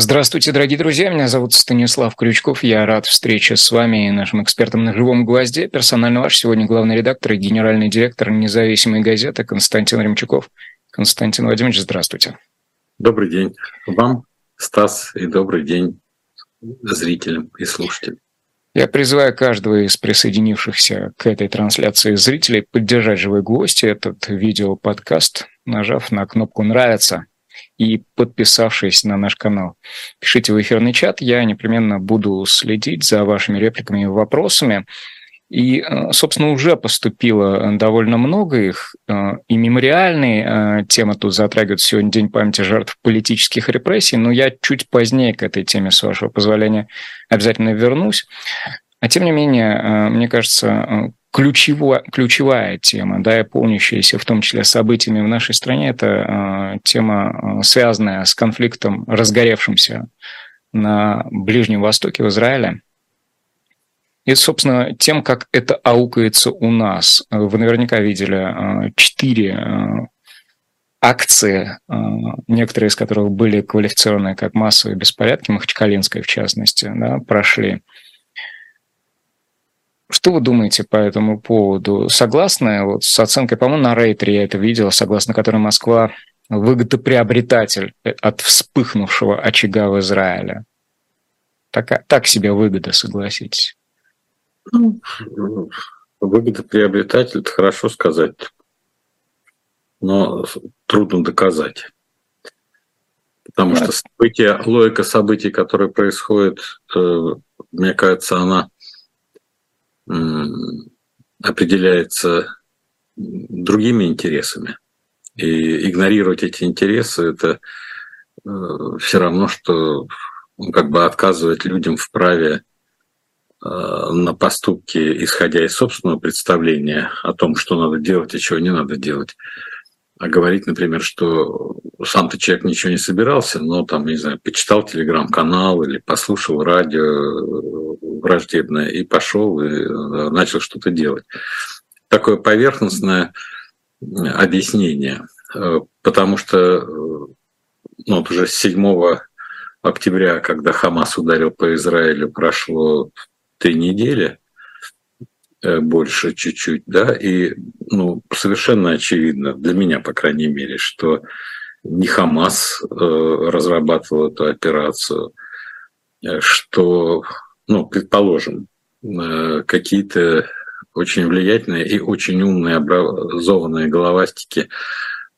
Здравствуйте, дорогие друзья. Меня зовут Станислав Крючков. Я рад встрече с вами и нашим экспертом на живом гвозде. Персонально ваш сегодня главный редактор и генеральный директор независимой газеты Константин Ремчуков. Константин Владимирович, здравствуйте. Добрый день вам, Стас, и добрый день зрителям и слушателям. Я призываю каждого из присоединившихся к этой трансляции зрителей поддержать «Живой гвоздь» этот видео-подкаст, нажав на кнопку «Нравится», и подписавшись на наш канал. Пишите в эфирный чат, я непременно буду следить за вашими репликами и вопросами. И, э, собственно, уже поступило довольно много их. Э, и мемориальные э, темы тут затрагивают сегодня День памяти жертв политических репрессий, но я чуть позднее к этой теме, с вашего позволения, обязательно вернусь. А тем не менее, мне кажется, ключевая, ключевая тема, да, и помнящаяся в том числе событиями в нашей стране, это э, тема, связанная с конфликтом, разгоревшимся на Ближнем Востоке, в Израиле. И, собственно, тем, как это аукается у нас. Вы наверняка видели четыре акции, некоторые из которых были квалифицированы как массовые беспорядки, Махачкалинская в частности, да, прошли. Что вы думаете по этому поводу? Согласны вот с оценкой, по-моему, на рейтере я это видел, согласно которой Москва выгодоприобретатель от вспыхнувшего очага в Израиле? Так, так себе выгода, согласитесь. Ну, выгодоприобретатель – это хорошо сказать, но трудно доказать. Потому что события, логика событий, которые происходят, э, мне кажется, она определяется другими интересами. И игнорировать эти интересы – это э, все равно, что как бы отказывать людям в праве э, на поступки, исходя из собственного представления о том, что надо делать и чего не надо делать. А говорить, например, что сам-то человек ничего не собирался, но там, не знаю, почитал телеграм-канал или послушал радио, враждебное, и пошел и э, начал что-то делать. Такое поверхностное объяснение, э, потому что э, ну, вот уже с 7 октября, когда Хамас ударил по Израилю, прошло три недели, больше чуть-чуть, да, и ну, совершенно очевидно, для меня, по крайней мере, что не Хамас разрабатывал эту операцию, что ну, предположим, э, какие-то очень влиятельные и очень умные образованные головастики э,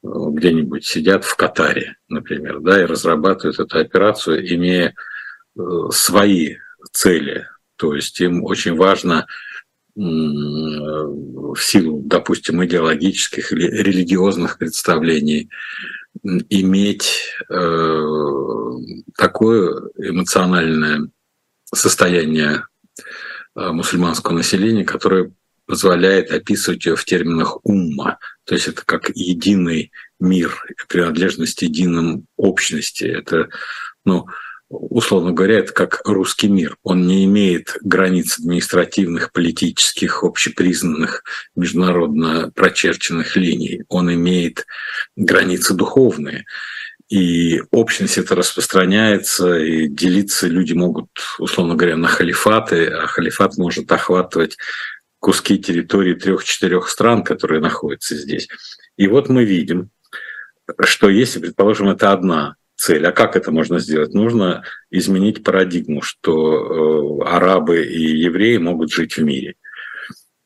где-нибудь сидят в Катаре, например, да, и разрабатывают эту операцию, имея э, свои цели. То есть им очень важно в силу, допустим, идеологических или религиозных представлений иметь такое эмоциональное состояние э, мусульманского населения, которое позволяет описывать ее в терминах умма. То есть это как единый мир, принадлежность единым общности. Это, ну, условно говоря, это как русский мир. Он не имеет границ административных, политических, общепризнанных, международно прочерченных линий. Он имеет границы духовные и общность это распространяется, и делиться люди могут, условно говоря, на халифаты, а халифат может охватывать куски территории трех-четырех стран, которые находятся здесь. И вот мы видим, что если, предположим, это одна цель, а как это можно сделать? Нужно изменить парадигму, что э, арабы и евреи могут жить в мире –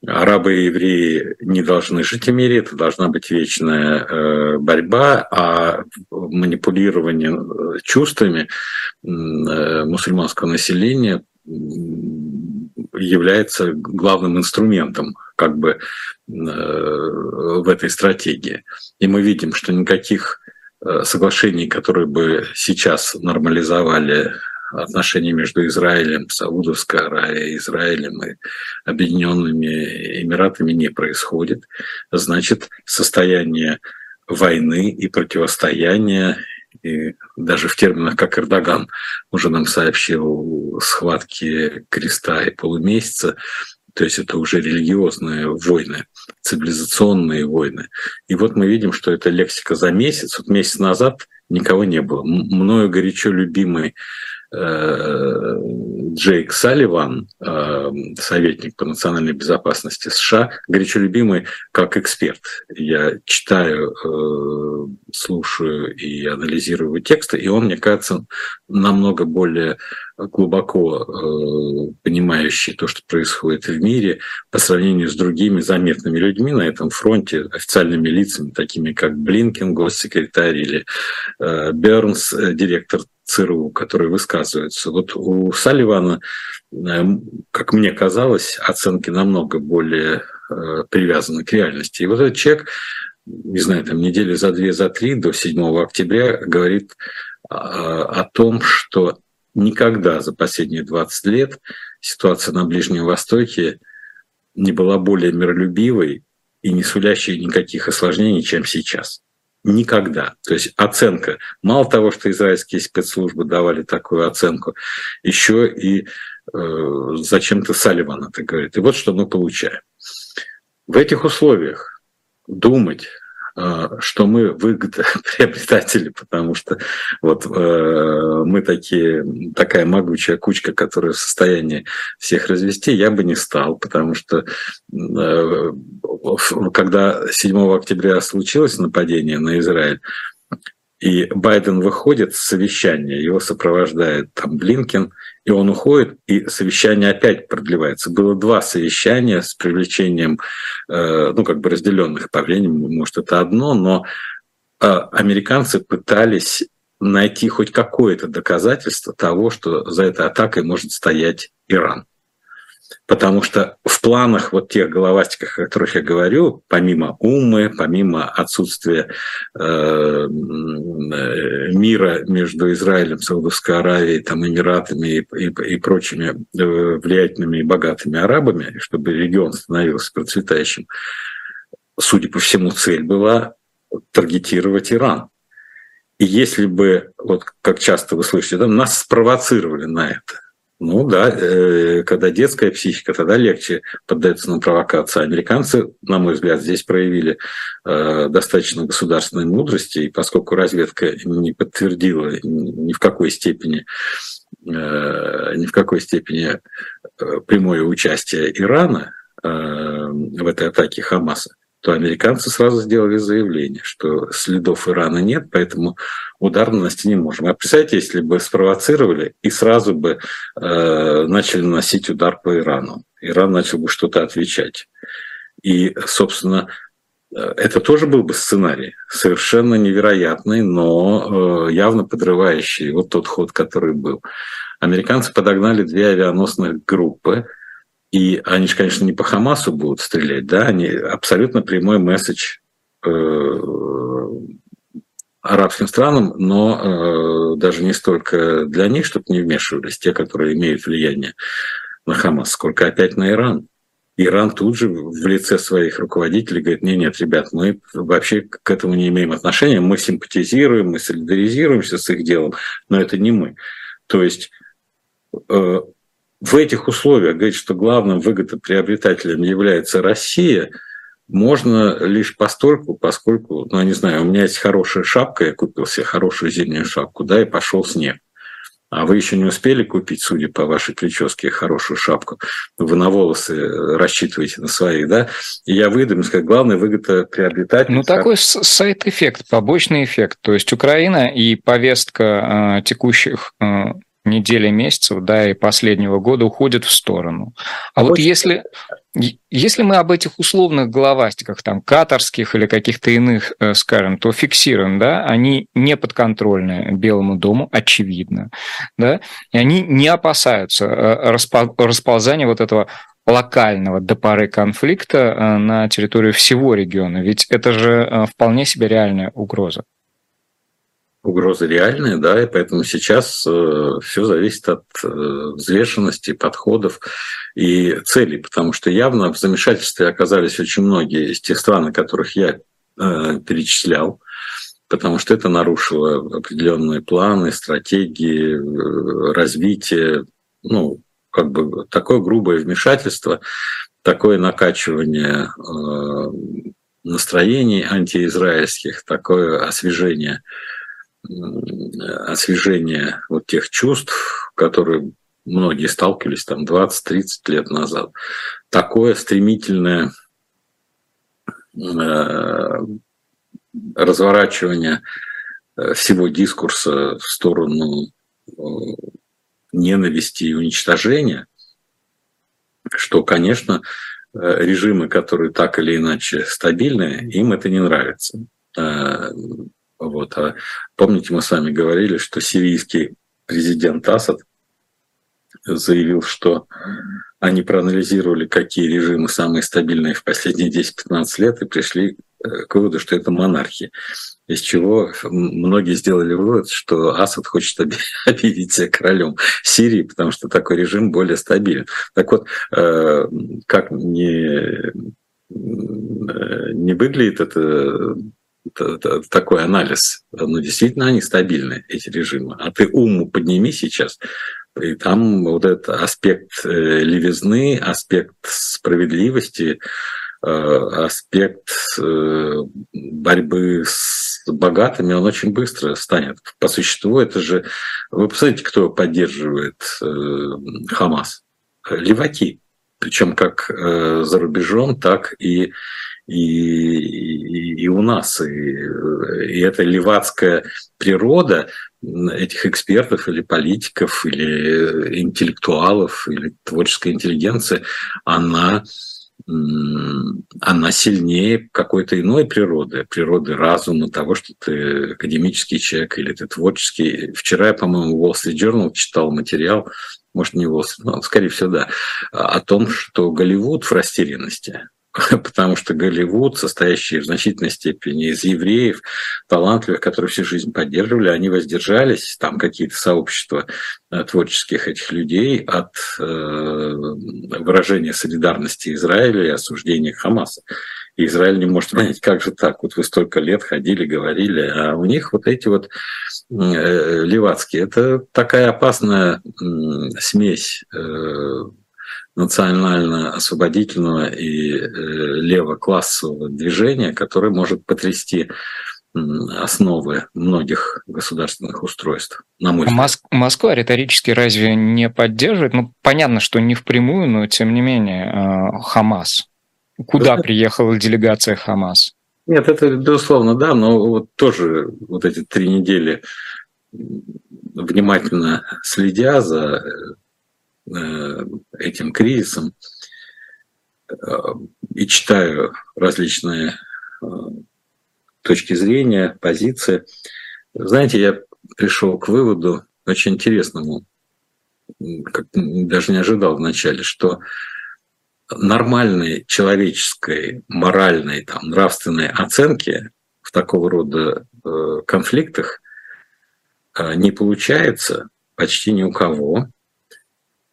арабы и евреи не должны жить в мире, это должна быть вечная э, борьба, а манипулирование э, чувствами э, мусульманского населения является главным инструментом как бы в этой стратегии. И мы видим, что никаких соглашений, которые бы сейчас нормализовали отношения между Израилем, Саудовской Аравией, Израилем и Объединенными Эмиратами не происходит. Значит, состояние войны и противостояния, и даже в терминах, как Эрдоган уже нам сообщил, схватки креста и полумесяца, То есть это уже религиозные войны, цивилизационные войны. И вот мы видим, что это лексика за месяц. Вот месяц назад никого не было. Мною горячо любимый Джейк Салливан, э, советник по национальной безопасности США, горячо любимый как эксперт. Я читаю, э, слушаю и анализирую его тексты, и он, мне кажется, намного более глубоко понимающий то, что происходит в мире по сравнению с другими заметными людьми на этом фронте, официальными лицами, такими как Блинкен, госсекретарь, или Бернс, директор ЦРУ, которые высказываются. Вот у Салливана, э, как мне казалось, оценки намного более э, привязаны к реальности. И вот этот человек, не знаю, там недели за две, за три до 7 октября говорит а, о том, что никогда за последние 20 лет ситуация на Ближнем Востоке не была более миролюбивой и не сулящей никаких осложнений, чем сейчас. Никогда. То есть оценка. Мало того, что израильские спецслужбы давали такую оценку, еще и э, зачем-то Салливан это говорит. И вот что мы получаем. В этих условиях думать что мы выгодоприобретатели, потому что вот э, мы такие, такая могучая кучка, которая в состоянии всех развести, я бы не стал, потому что э, когда 7 октября случилось нападение на Израиль, и Байден выходит с совещания, его сопровождает там Блинкен, и он уходит, и совещание опять продлевается. Было два совещания с привлечением, э, ну, как бы разделенных по времени, может, это одно, но э, американцы пытались найти хоть какое-то доказательство того, что за этой атакой может стоять Иран. Потому что в планах вот тех головастиков, о которых я говорю, помимо умы, помимо отсутствия э, мира между Израилем, Саудовской Аравией, там, Эмиратами и, и, и прочими э, влиятельными и богатыми арабами, чтобы регион становился процветающим, судя по всему, цель была таргетировать Иран. И если бы, вот как часто вы слышите, да, нас спровоцировали на это, ну да, э, когда детская психика, тогда легче поддается на провокации. Американцы, на мой взгляд, здесь проявили э, достаточно государственной мудрости, и поскольку разведка не подтвердила ни в какой степени э, ни в какой степени прямое участие Ирана в этой атаке Хамаса, то американцы сразу сделали заявление, что следов Ирана нет, поэтому удар нанести не можем. А представьте, если бы спровоцировали и сразу бы э, начали наносить удар по Ирану. Иран начал бы что-то отвечать. И, собственно, э, это тоже был бы сценарий, совершенно невероятный, но э, явно подрывающий вот тот ход, который был. Американцы подогнали две авианосных группы, и они же, конечно, не по Хамасу будут стрелять, да, они абсолютно прямой месседж э, арабским странам, но э, даже не столько для них, чтобы не вмешивались те, которые имеют влияние на Хамас, сколько опять на Иран. Иран тут же в лице своих руководителей говорит, нет, нет, ребят, мы вообще к этому не имеем отношения, мы симпатизируем, мы солидаризируемся с их делом, но это не мы. То есть э, в этих условиях говорить, что главным выгодоприобретателем является Россия, можно лишь постольку, поскольку, ну, я не знаю, у меня есть хорошая шапка, я купил себе хорошую зимнюю шапку, да, и пошел снег. А вы еще не успели купить, судя по вашей прическе, хорошую шапку. Вы на волосы рассчитываете на своих, да? И я выйду, сказать, главное выгода приобретать. Ну, такой сайт-эффект, побочный эффект. То есть Украина и повестка э, текущих э, недели, месяцев, да, и последнего года уходит в сторону. А, вот если, если мы об этих условных головастиках, там, катарских или каких-то иных, э, скажем, то фиксируем, да, они не подконтрольны Белому дому, очевидно, да, и они не опасаются э, расползания вот этого локального до поры конфликта э, на территории всего региона, ведь это же вполне себе реальная угроза угроза реальная, да, и поэтому сейчас э, все зависит от э, взвешенности, подходов и целей, потому что явно в замешательстве оказались очень многие из тех стран, которых я э, перечислял, потому что это нарушило определенные планы, стратегии, э, развития, ну, как бы такое грубое вмешательство такое накачивание настроений антиизраильских, такое освежение, освежение вот тех чувств, которые многие сталкивались там 20-30 лет назад, такое стремительное э, разворачивание э, всего дискурса в сторону ненависти и уничтожения, что, конечно, э, режимы, которые так или иначе стабильны, им это не нравится. Э, вот. А помните, мы с вами говорили, что сирийский президент Асад заявил, что они проанализировали, какие режимы самые стабильные в последние 10-15 лет и пришли э, к выводу, что это монархии из чего многие сделали вывод, что Асад хочет объявить себя королем Сирии, потому что такой режим более стабилен. Так вот, э, как не, не выглядит это, такой анализ, но действительно они стабильны, эти режимы. А ты уму подними сейчас, и там вот этот аспект э, левизны, аспект справедливости, э, аспект борьбы с богатыми, он очень быстро станет. По существу это же... Вы посмотрите, кто поддерживает э, Хамас. Леваки. Причем как э, за рубежом, так и, и, и, и у нас. И, и эта левацкая природа этих экспертов или политиков, или интеллектуалов, или творческой интеллигенции, она она сильнее какой-то иной природы, природы разума, того, что ты академический человек или ты творческий. Вчера я, по-моему, в Wall Street Journal читал материал, может, не Wall Street, но, скорее всего, да, о том, что Голливуд в растерянности. потому что Голливуд, состоящий в значительной степени из евреев, талантливых, которые всю жизнь поддерживали, они воздержались, там какие-то сообщества э, творческих этих людей от э, выражения солидарности Израиля и осуждения Хамаса. И Израиль не может понять, как же так, вот вы столько лет ходили, говорили, а у них вот эти вот э, левацкие, это такая опасная смесь национально-освободительного и э, левоклассового движения, которое может потрясти основы многих государственных устройств, на мой взгляд. Моск- Москва риторически разве не поддерживает? Ну, понятно, что не впрямую, но тем не менее, э, Хамас. Куда это... приехала делегация Хамас? Нет, это безусловно, да, но вот тоже вот эти три недели внимательно следя за Э, этим кризисом э, и читаю различные э, точки зрения, позиции. Знаете, я пришел к выводу очень интересному, как даже не ожидал вначале, что нормальной человеческой, моральной, там, нравственной оценки в такого рода конфликтах не получается почти ни у кого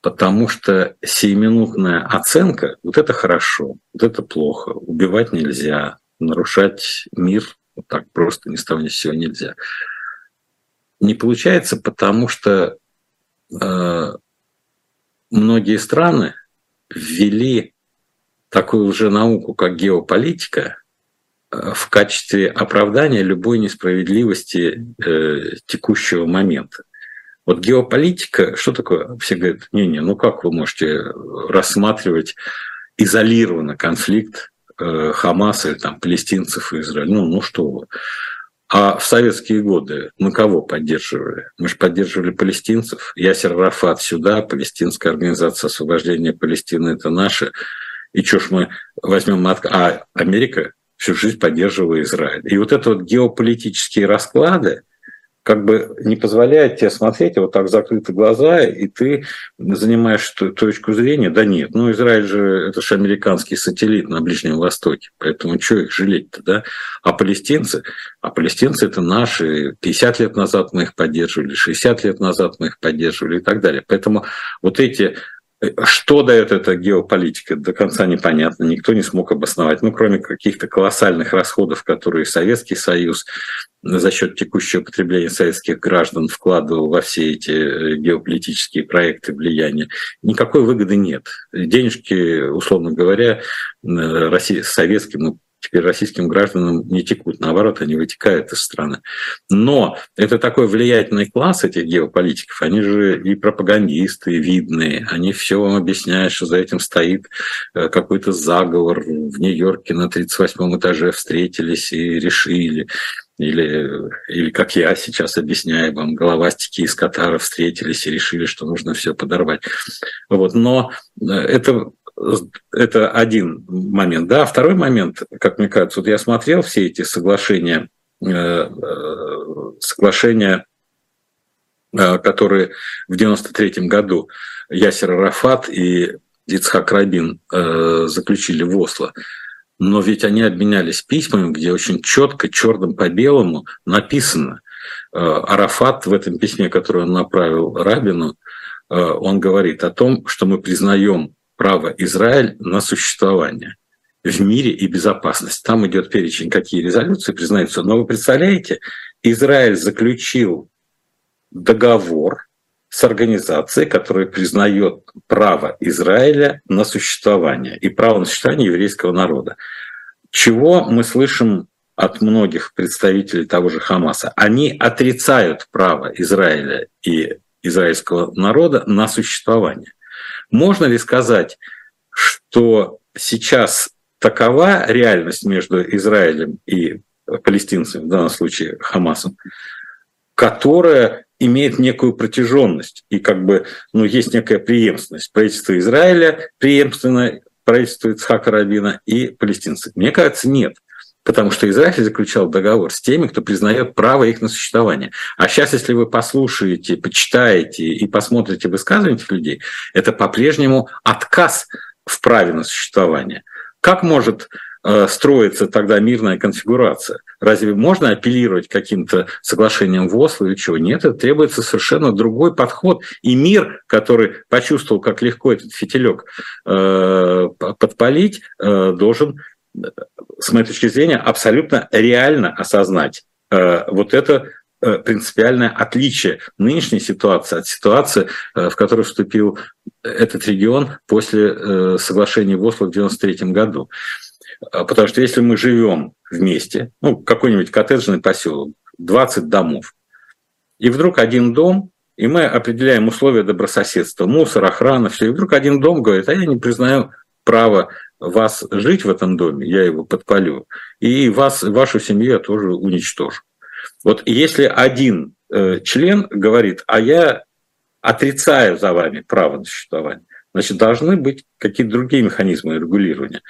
потому что сиюминутная оценка, вот это хорошо, вот это плохо, убивать нельзя, нарушать мир вот так просто ни с того ни с сего нельзя. Не получается, потому что э, многие страны ввели такую уже науку, как геополитика, э, в качестве оправдания любой несправедливости э, текущего момента. Вот геополитика, что такое? Все говорят, не-не, ну как вы можете рассматривать изолированно конфликт э, Хамаса или там палестинцев и Израиля? Ну, ну что вы. А в советские годы мы кого поддерживали? Мы же поддерживали палестинцев. Ясер Рафат сюда, Палестинская организация освобождения Палестины – это наша. И что ж мы возьмем... А Америка всю жизнь поддерживала Израиль. И вот это вот геополитические расклады, как бы не позволяет тебе смотреть вот так закрыты глаза, и ты занимаешь точку зрения, да нет, ну Израиль же, это же американский сателлит на Ближнем Востоке, поэтому что их жалеть-то, да? А палестинцы? А палестинцы это наши, 50 лет назад мы их поддерживали, 60 лет назад мы их поддерживали и так далее. Поэтому вот эти что дает эта геополитика, до конца непонятно, никто не смог обосновать, ну, кроме каких-то колоссальных расходов, которые Советский Союз за счет текущего потребления советских граждан вкладывал во все эти э, геополитические проекты влияния. Никакой выгоды нет. Денежки, условно говоря, России, советским, ну, теперь российским гражданам не текут, наоборот, они вытекают из страны. Но это такой влиятельный класс этих геополитиков, они же и пропагандисты, и видные, они все вам объясняют, что за этим стоит э, какой-то заговор. В Нью-Йорке на 38 этаже встретились и решили или, или как я сейчас объясняю вам, головастики из Катара встретились и решили, что нужно все подорвать. Вот. Но э, это это один момент. Да, второй момент, как мне кажется, вот я смотрел все эти соглашения, э, э, соглашения, э, которые в 93 году Ясер Арафат и Ицхак Рабин заключили в Осло. Но ведь они обменялись письмами, где очень четко, черным по белому написано. Арафат в этом письме, которое он направил Рабину, он говорит о том, что мы признаем право Израиль на существование в мире и безопасность. Там идет перечень, какие резолюции признаются. Но вы представляете, Израиль заключил договор с организацией, которая признает право Израиля на существование и право на существование еврейского народа. Чего мы слышим от многих представителей того же Хамаса? Они отрицают право Израиля и израильского народа на существование. Можно ли сказать, что сейчас такова реальность между Израилем и палестинцами, в данном случае Хамасом, которая имеет некую протяженность и как бы ну, есть некая преемственность. Правительство Израиля преемственно, правительство Ицхака Рабина и палестинцы. Мне кажется, нет потому что Израиль заключал договор с теми, кто признает право их на существование. А сейчас, если вы послушаете, почитаете и посмотрите высказывания этих людей, это по-прежнему отказ в праве на существование. Как может э, строится тогда мирная конфигурация? Разве можно апеллировать каким-то соглашением в Осло или чего? Нет, это требуется совершенно другой подход. И мир, который почувствовал, как легко этот фитилек э, подпалить, э, должен с моей точки зрения, абсолютно реально осознать э, вот это э, принципиальное отличие нынешней ситуации от ситуации, э, в которую вступил этот регион после соглашения в Осло в 1993 году. Потому что если мы живем вместе, ну, какой-нибудь коттеджный поселок, 20 домов, и вдруг один дом, и мы определяем условия добрососедства, мусор, охрана, все, и вдруг один дом говорит, а я не признаю право вас жить в этом доме, я его подпалю, и вас, вашу семью я тоже уничтожу. Вот если один э, член говорит, а я отрицаю за вами право на существование, значит, должны быть какие-то другие механизмы регулирования.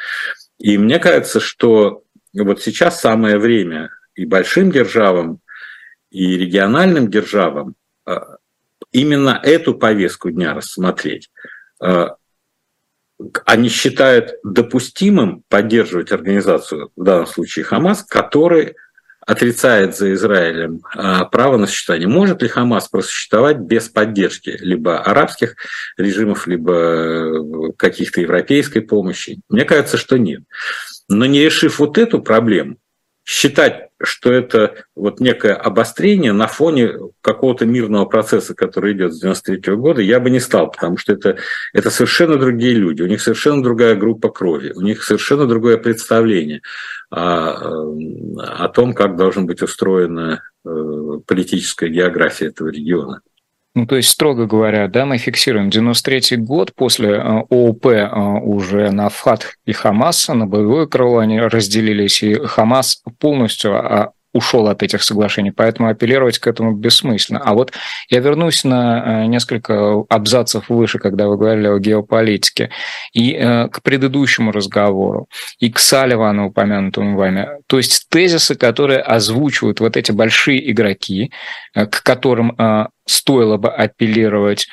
И мне кажется, что вот сейчас самое время и большим державам, и региональным державам э, именно эту повестку дня рассмотреть. Они считают допустимым поддерживать организацию, в данном случае Хамас, который отрицает за Израилем а, право на существование. Может ли Хамас просуществовать без поддержки либо арабских режимов, либо э, каких-то европейской помощи? Мне кажется, что нет. Но не решив вот эту проблему, считать, что это вот некое обострение на фоне какого-то мирного процесса, который идет с 93 года, я бы не стал, потому что это, это совершенно другие люди, у них совершенно другая группа крови, у них совершенно другое представление о, о том, как должна быть устроена э, политическая география этого региона. Ну, то есть, строго говоря, да, мы фиксируем 93 год после э, ООП э, уже на ФАТ и Хамас, на боевое крыло они разделились, и Хамас полностью а, ушел от этих соглашений, поэтому апеллировать к этому бессмысленно. А вот я вернусь на э, несколько абзацев выше, когда вы говорили о геополитике, и э, к предыдущему разговору, и к Салливану, упомянутому вами. То есть тезисы, которые озвучивают вот эти большие игроки, э, к которым стоило бы апеллировать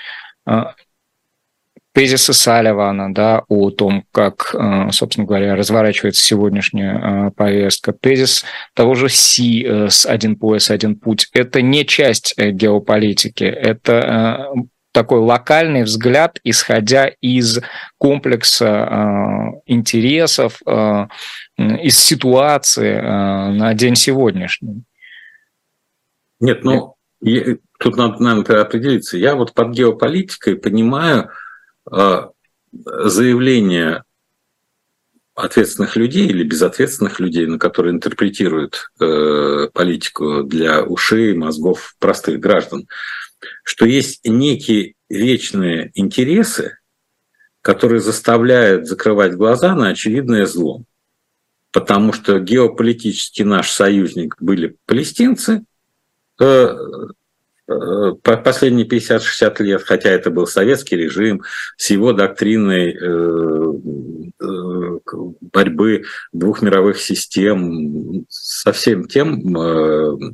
тезисы Салливана да, о том, как, э, собственно говоря, разворачивается сегодняшняя э, повестка, тезис того же Си э, с «Один пояс, один путь» — это не часть геополитики, это такой локальный взгляд, исходя из комплекса э, интересов, э, из ситуации э, на день сегодняшний. Нет, ну, я, тут надо, наверное, определиться. Я вот под геополитикой понимаю э, заявление ответственных людей или безответственных людей, на которые интерпретируют э, политику для ушей, мозгов простых граждан, что есть некие вечные интересы, которые заставляют закрывать глаза на очевидное зло. Потому что геополитически наш союзник были палестинцы, Э, последние 50-60 лет, хотя это был советский режим с его доктриной э, э, борьбы двух мировых систем, со всем тем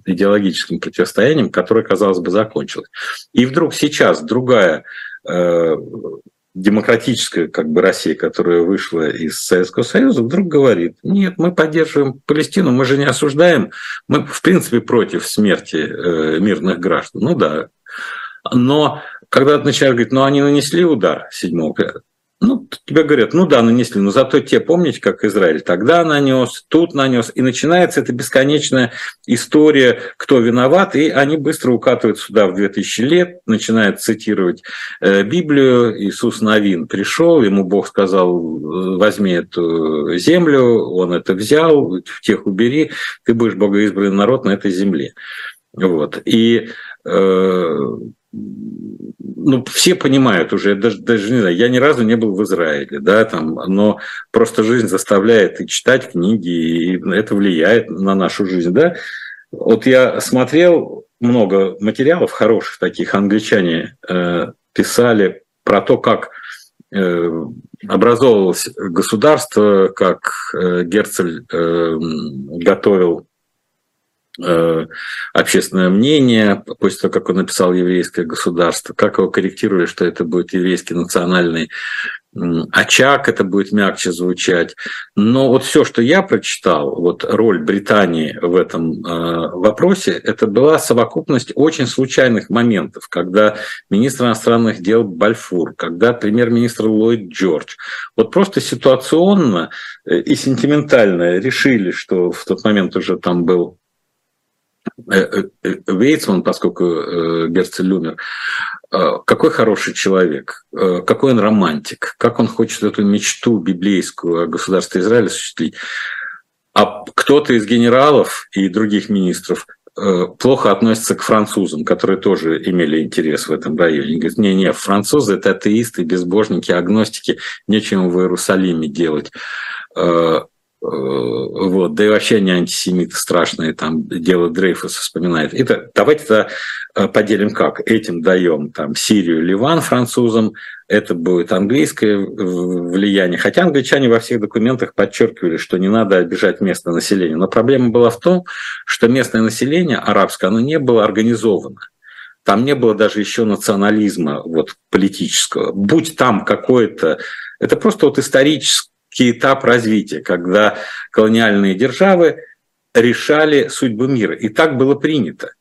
идеологическим противостоянием, которое, казалось бы, закончилось. И вдруг сейчас другая демократическая как бы Россия, которая вышла из Советского Союза, вдруг говорит, нет, мы поддерживаем Палестину, мы же не осуждаем, мы в принципе против смерти э, мирных граждан. Ну да. Но когда начинают говорить, ну они нанесли удар 7 ну, тебе говорят, ну да, нанесли, но зато те, помните, как Израиль тогда нанес, тут нанес, и начинается эта бесконечная история, кто виноват, и они быстро укатывают сюда в 2000 лет, начинают цитировать э, Библию, Иисус Новин пришел, ему Бог сказал, возьми эту землю, он это взял, тех убери, ты будешь богоизбранный народ на этой земле. Вот. И э, ну, все понимают уже, даже, даже не знаю, я ни разу не был в Израиле, да, там, но просто жизнь заставляет и читать книги, и это влияет на нашу жизнь, да. Вот я смотрел много материалов хороших таких, англичане э, писали про то, как э, образовывалось государство, как э, Герцель э, готовил общественное мнение, после того, как он написал «Еврейское государство», как его корректировали, что это будет еврейский национальный очаг, это будет мягче звучать. Но вот все, что я прочитал, вот роль Британии в этом э, вопросе, это была совокупность очень случайных моментов, когда министр иностранных дел Бальфур, когда премьер-министр Ллойд Джордж, вот просто ситуационно э, и сентиментально решили, что в тот момент уже там был Э, э, э, Вейцман, поскольку Герцель умер, какой хороший человек, какой он романтик, как он хочет эту мечту библейскую о государстве Израиля осуществить. А кто-то из генералов и других министров плохо относится к французам, которые тоже имели интерес в этом районе. Говорит, не-не, французы – это атеисты, безбожники, агностики, нечем в Иерусалиме делать. Э, вот, да и вообще они антисемиты страшные, там дело Дрейфуса вспоминает. Это, давайте это э, поделим как. Этим даем там Сирию, Ливан французам, это будет английское влияние. Хотя англичане во всех документах подчеркивали, что не надо обижать местное население. Но проблема была в том, что местное население арабское, оно не было организовано. Там не было даже еще национализма вот, политического. Будь там какое-то... Это просто вот историческое этап развития, когда колониальные державы решали судьбу мира. И так было принято.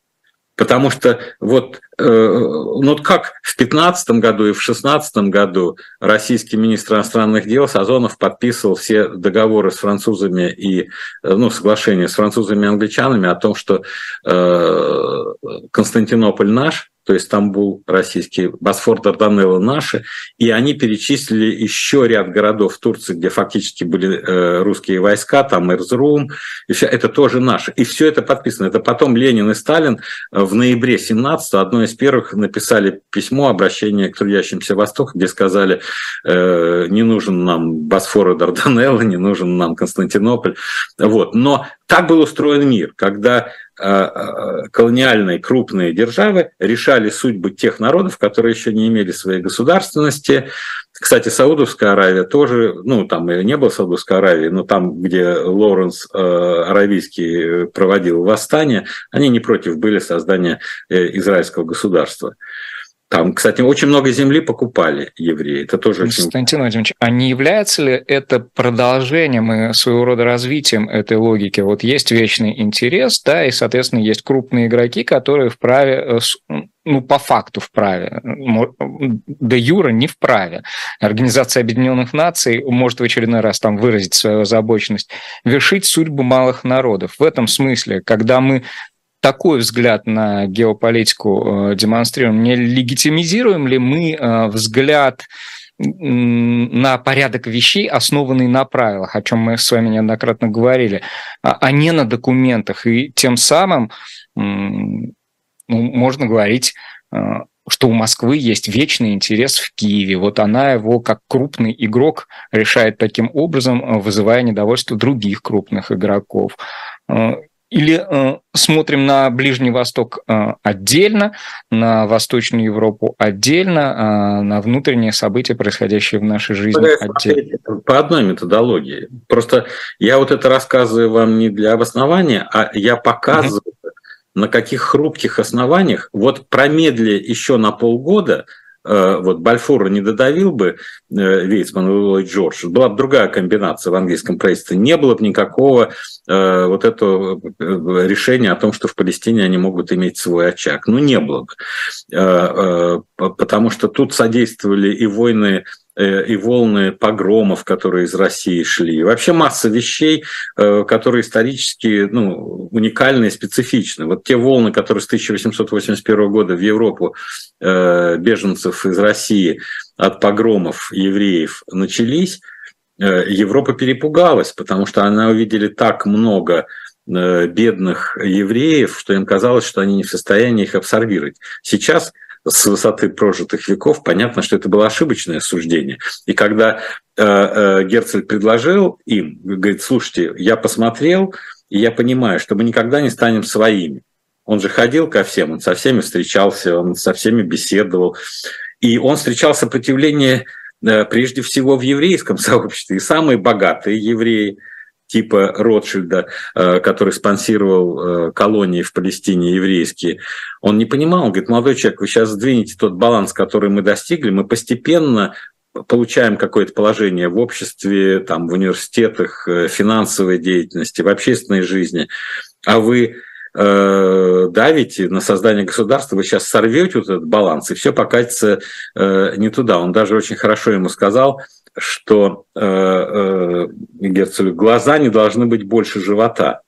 Потому что вот, э, ну как в 2015 году и в 2016 году российский министр иностранных дел Сазонов подписывал все договоры с французами и э, ну, соглашения с французами и англичанами о том, что э, Константинополь наш, то есть Стамбул российский, Босфор, Дарданеллы наши, и они перечислили еще ряд городов в Турции, где фактически были э, русские войска, там Эрзрум, и все, это тоже наше. И все это подписано. Это потом Ленин и Сталин э, в ноябре 17 одно из первых написали письмо, обращение к трудящимся Востока, где сказали, э, не нужен нам Босфор и Дарданеллы, не нужен нам Константинополь. Вот. Но так был устроен мир, когда колониальные крупные державы решали судьбы тех народов, которые еще не имели своей государственности. Кстати, Саудовская Аравия тоже, ну, там не было Саудовской Аравии, но там, где Лоренс э, Аравийский проводил восстание, они не против были создания израильского государства. Там, кстати, очень много земли покупали евреи. Это тоже Константин очень... Владимирович, а не является ли это продолжением и своего рода развитием этой логики? Вот есть вечный интерес, да, и, соответственно, есть крупные игроки, которые вправе, э, ну, по факту вправе, де юра не вправе. Организация Объединенных Наций может в очередной раз там выразить свою озабоченность, вершить судьбу малых народов. В этом смысле, когда мы такой взгляд на геополитику э, демонстрируем, не легитимизируем ли мы э, взгляд на порядок вещей, основанный на правилах, о чем мы с вами неоднократно говорили, а, а не на документах. И тем самым ну, можно говорить, э, что у Москвы есть вечный интерес в Киеве. Вот она его как крупный игрок решает таким образом, вызывая недовольство других крупных игроков. Или э, смотрим на Ближний Восток э, отдельно, на Восточную Европу отдельно, э, на внутренние события, происходящие в нашей жизни отдельно? По одной методологии. Просто я вот это рассказываю вам не для обоснования, а я показываю, угу. на каких хрупких основаниях, вот промедли еще на полгода – вот Бальфура не додавил бы э, Вейцман и Ллойд Джордж, была бы другая комбинация в английском правительстве. Не было бы никакого э, вот этого решения о том, что в Палестине они могут иметь свой очаг. Ну, не было бы. Потому что тут содействовали и войны Э, и волны погромов, которые из России шли. вообще масса вещей, э, которые исторически ну, уникальны и специфичны. Вот те волны, которые с 1881 года в Европу э, беженцев из России от погромов евреев начались, Европа перепугалась, потому что она увидели так много бедных евреев, что им казалось, что они не в состоянии их абсорбировать. Сейчас – с высоты прожитых веков, понятно, что это было ошибочное суждение. И когда э, э, Герцель предложил им, говорит, слушайте, я посмотрел, и я понимаю, что мы никогда не станем своими. Он же ходил ко всем, он со всеми встречался, он со всеми беседовал. И он встречал сопротивление э, прежде всего в еврейском сообществе. И самые богатые евреи – типа Ротшильда, э, который спонсировал э, колонии в Палестине еврейские, он не понимал, он говорит, молодой человек, вы сейчас сдвинете тот баланс, который мы достигли, мы постепенно получаем какое-то положение в обществе, там, в университетах, э, финансовой деятельности, в общественной жизни, а вы э, давите на создание государства, вы сейчас сорвете вот этот баланс, и все покатится э, не туда. Он даже очень хорошо ему сказал, что э, э, Герцелю глаза не должны быть больше живота.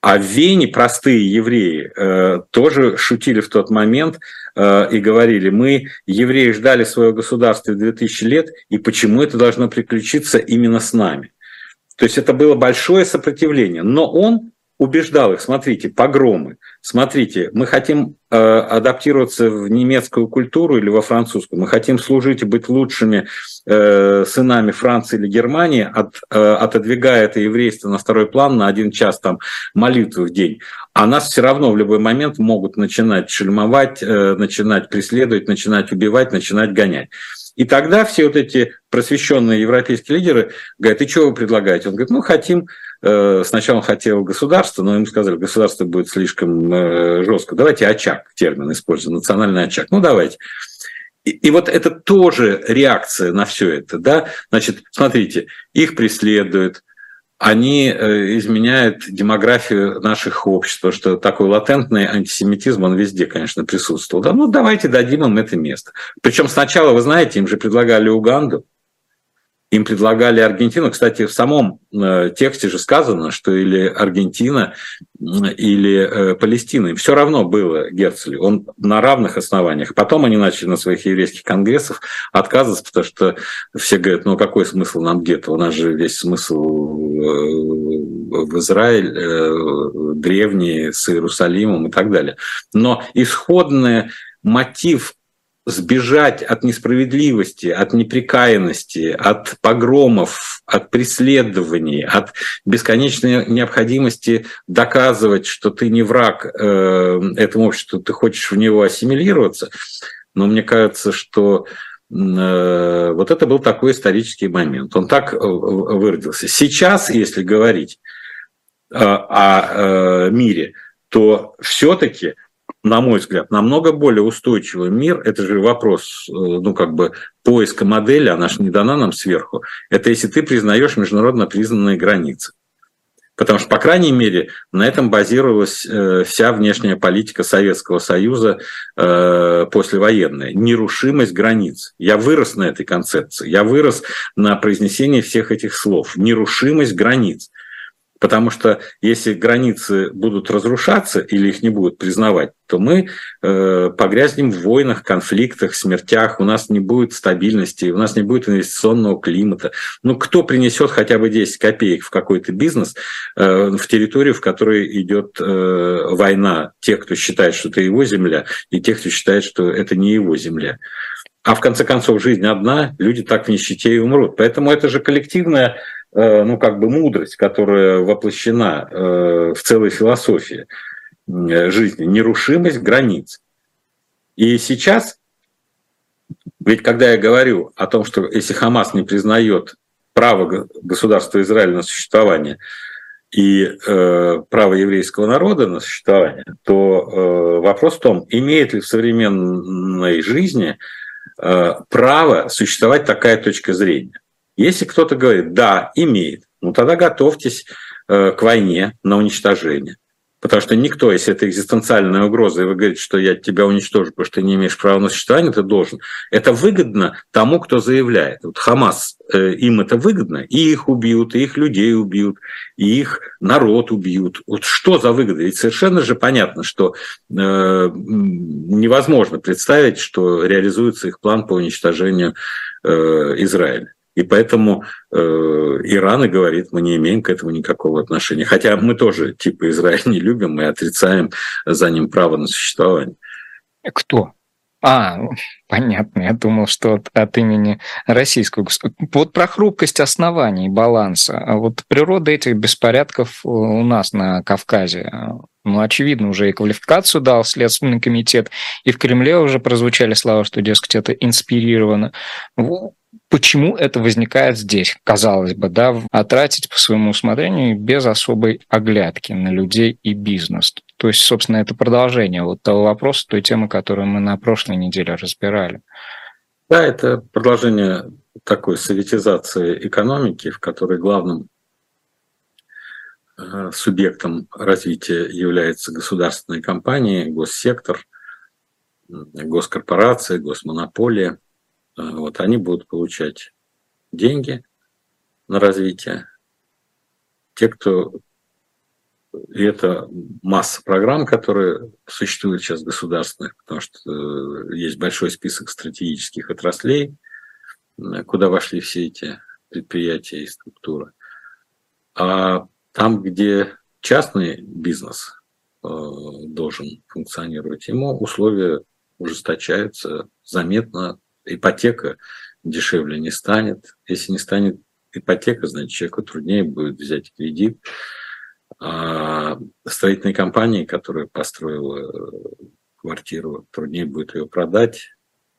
А в Вене простые евреи э, тоже шутили в тот момент э, и говорили, мы, евреи, ждали свое государство 2000 лет, и почему это должно приключиться именно с нами? То есть это было большое сопротивление. Но он убеждал их, смотрите, погромы, смотрите, мы хотим э, адаптироваться в немецкую культуру или во французскую, мы хотим служить и быть лучшими э, сынами Франции или Германии, от, э, отодвигая это еврейство на второй план на один час там молитвы в день. А нас все равно в любой момент могут начинать шельмовать, э, начинать преследовать, начинать убивать, начинать гонять. И тогда все вот эти просвещенные европейские лидеры говорят, и что вы предлагаете? Он говорит, ну, хотим сначала он хотел государство, но ему сказали, государство будет слишком э, жестко. Давайте очаг термин используем, национальный очаг. Ну, давайте. И, и вот это тоже реакция на все это, да. Значит, смотрите, их преследуют, они э, изменяют демографию наших обществ, что такой латентный антисемитизм, он везде, конечно, присутствовал. Да, ну давайте дадим им это место. Причем сначала, вы знаете, им же предлагали Уганду, им предлагали Аргентину. Кстати, в самом э, тексте же сказано, что или Аргентина, или э, Палестина. Им все равно было Герцелю. Он на равных основаниях. Потом они начали на своих еврейских конгрессах отказываться, потому что все говорят, ну какой смысл нам где-то? У нас же весь смысл э, в Израиль, древний, с Иерусалимом и так далее. Но исходный мотив сбежать от несправедливости, от неприкаянности, от погромов, от преследований, от бесконечной необходимости доказывать, что ты не враг э, этому обществу, ты хочешь в него ассимилироваться. Но мне кажется, что э, вот это был такой исторический момент. Он так э, выродился. Сейчас, если говорить о мире, то все-таки на мой взгляд, намного более устойчивый мир, это же вопрос, э, ну, как бы, поиска модели, она же не дана нам сверху, это если ты признаешь международно признанные границы. Потому что, по крайней мере, на этом базировалась э, вся внешняя политика Советского Союза э, послевоенная. Нерушимость границ. Я вырос на этой концепции. Я вырос на произнесении всех этих слов. Нерушимость границ. Потому что если границы будут разрушаться или их не будут признавать, то мы э, погрязнем в войнах, конфликтах, смертях, у нас не будет стабильности, у нас не будет инвестиционного климата. Ну, кто принесет хотя бы 10 копеек в какой-то бизнес э, в территорию, в которой идет э, война? Те, кто считает, что это его земля, и те, кто считает, что это не его земля. А в конце концов, жизнь одна, люди так в нищете и умрут. Поэтому это же коллективная ну, как бы мудрость, которая воплощена э, в целой философии э, жизни, нерушимость границ. И сейчас, ведь когда я говорю о том, что если Хамас не признает право государства Израиля на существование и э, право еврейского народа на существование, то э, вопрос в том, имеет ли в современной жизни э, право существовать такая точка зрения. Если кто-то говорит, да, имеет, ну тогда готовьтесь э, к войне на уничтожение. Потому что никто, если это экзистенциальная угроза, и вы говорите, что я тебя уничтожу, потому что ты не имеешь права на существование, ты должен. Это выгодно тому, кто заявляет. Вот Хамас, э, им это выгодно, и их убьют, и их людей убьют, и их народ убьют. Вот что за выгода? Ведь совершенно же понятно, что э, невозможно представить, что реализуется их план по уничтожению э, Израиля. И поэтому э, Иран и говорит, мы не имеем к этому никакого отношения. Хотя мы тоже типа Израиль не любим, мы отрицаем за ним право на существование. Кто? А, понятно. Я думал, что от, от имени российского государства. Вот про хрупкость оснований баланса. А вот природа этих беспорядков э, у нас на Кавказе. Ну, очевидно, уже и квалификацию дал Следственный комитет, и в Кремле уже прозвучали слова, что, дескать, это инспирировано почему это возникает здесь, казалось бы, да, а по своему усмотрению без особой оглядки на людей и бизнес. То есть, собственно, это продолжение вот того вопроса, той темы, которую мы на прошлой неделе разбирали. Да, это продолжение такой советизации экономики, в которой главным э, субъектом развития является государственные компании, госсектор, госкорпорации, госмонополия – вот они будут получать деньги на развитие. Те, кто... И это масса программ, которые существуют сейчас государственных, потому что э, есть большой список стратегических отраслей, э, куда вошли все эти предприятия и структуры. А там, где частный бизнес должен функционировать, ему условия ужесточаются заметно ипотека дешевле не станет. Если не станет ипотека, значит, человеку труднее будет взять кредит. А строительной компании, которая построила квартиру, труднее будет ее продать.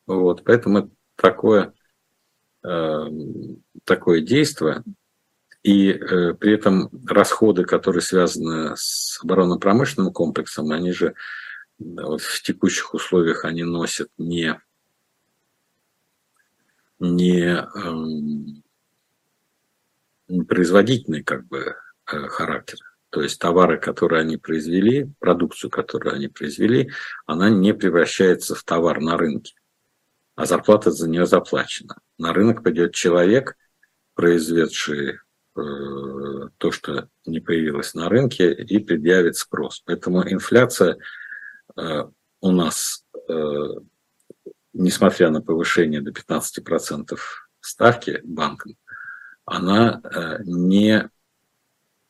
Вот, поэтому такое, э, такое действие. И э, при этом расходы, которые связаны с оборонно-промышленным комплексом, они же вот в текущих условиях они носят не не эм, производительный как бы э, характер. То есть товары, которые они произвели, продукцию, которую они произвели, она не превращается в товар на рынке, а зарплата за нее заплачена. На рынок пойдет человек, произведший э, то, что не появилось на рынке, и предъявит спрос. Поэтому инфляция э, у нас несмотря на повышение до 15% ставки банком, она э, не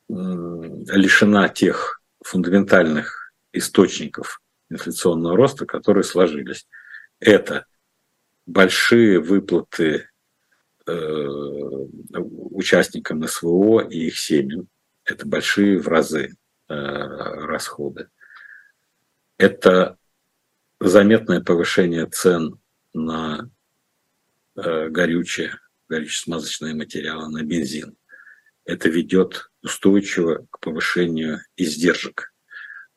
лишена тех фундаментальных источников инфляционного роста, которые сложились. Это большие выплаты э, участникам СВО и их семьям. Это большие в разы э, расходы. Это заметное повышение цен на э, горючее, горюче-смазочные материалы, на бензин. Это ведет устойчиво к повышению издержек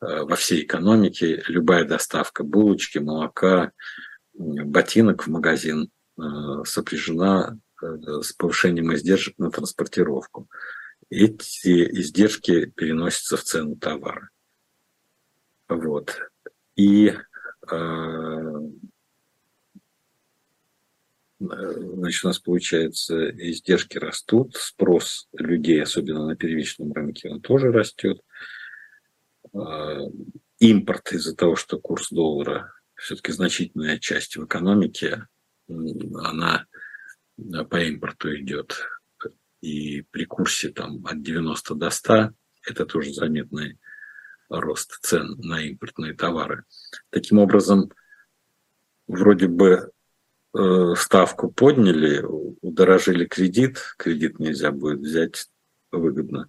во всей экономике. Любая доставка булочки, молока, ботинок в магазин сопряжена с повышением издержек на транспортировку. Эти издержки переносятся в цену товара. Вот. И значит, у нас получается издержки растут, спрос людей, особенно на первичном рынке, он тоже растет. А, импорт из-за того, что курс доллара все-таки значительная часть в экономике, она по импорту идет. И при курсе там от 90 до 100 это тоже заметный рост цен на импортные товары. Таким образом, вроде бы Э, ставку подняли, удорожили кредит, кредит нельзя будет взять выгодно,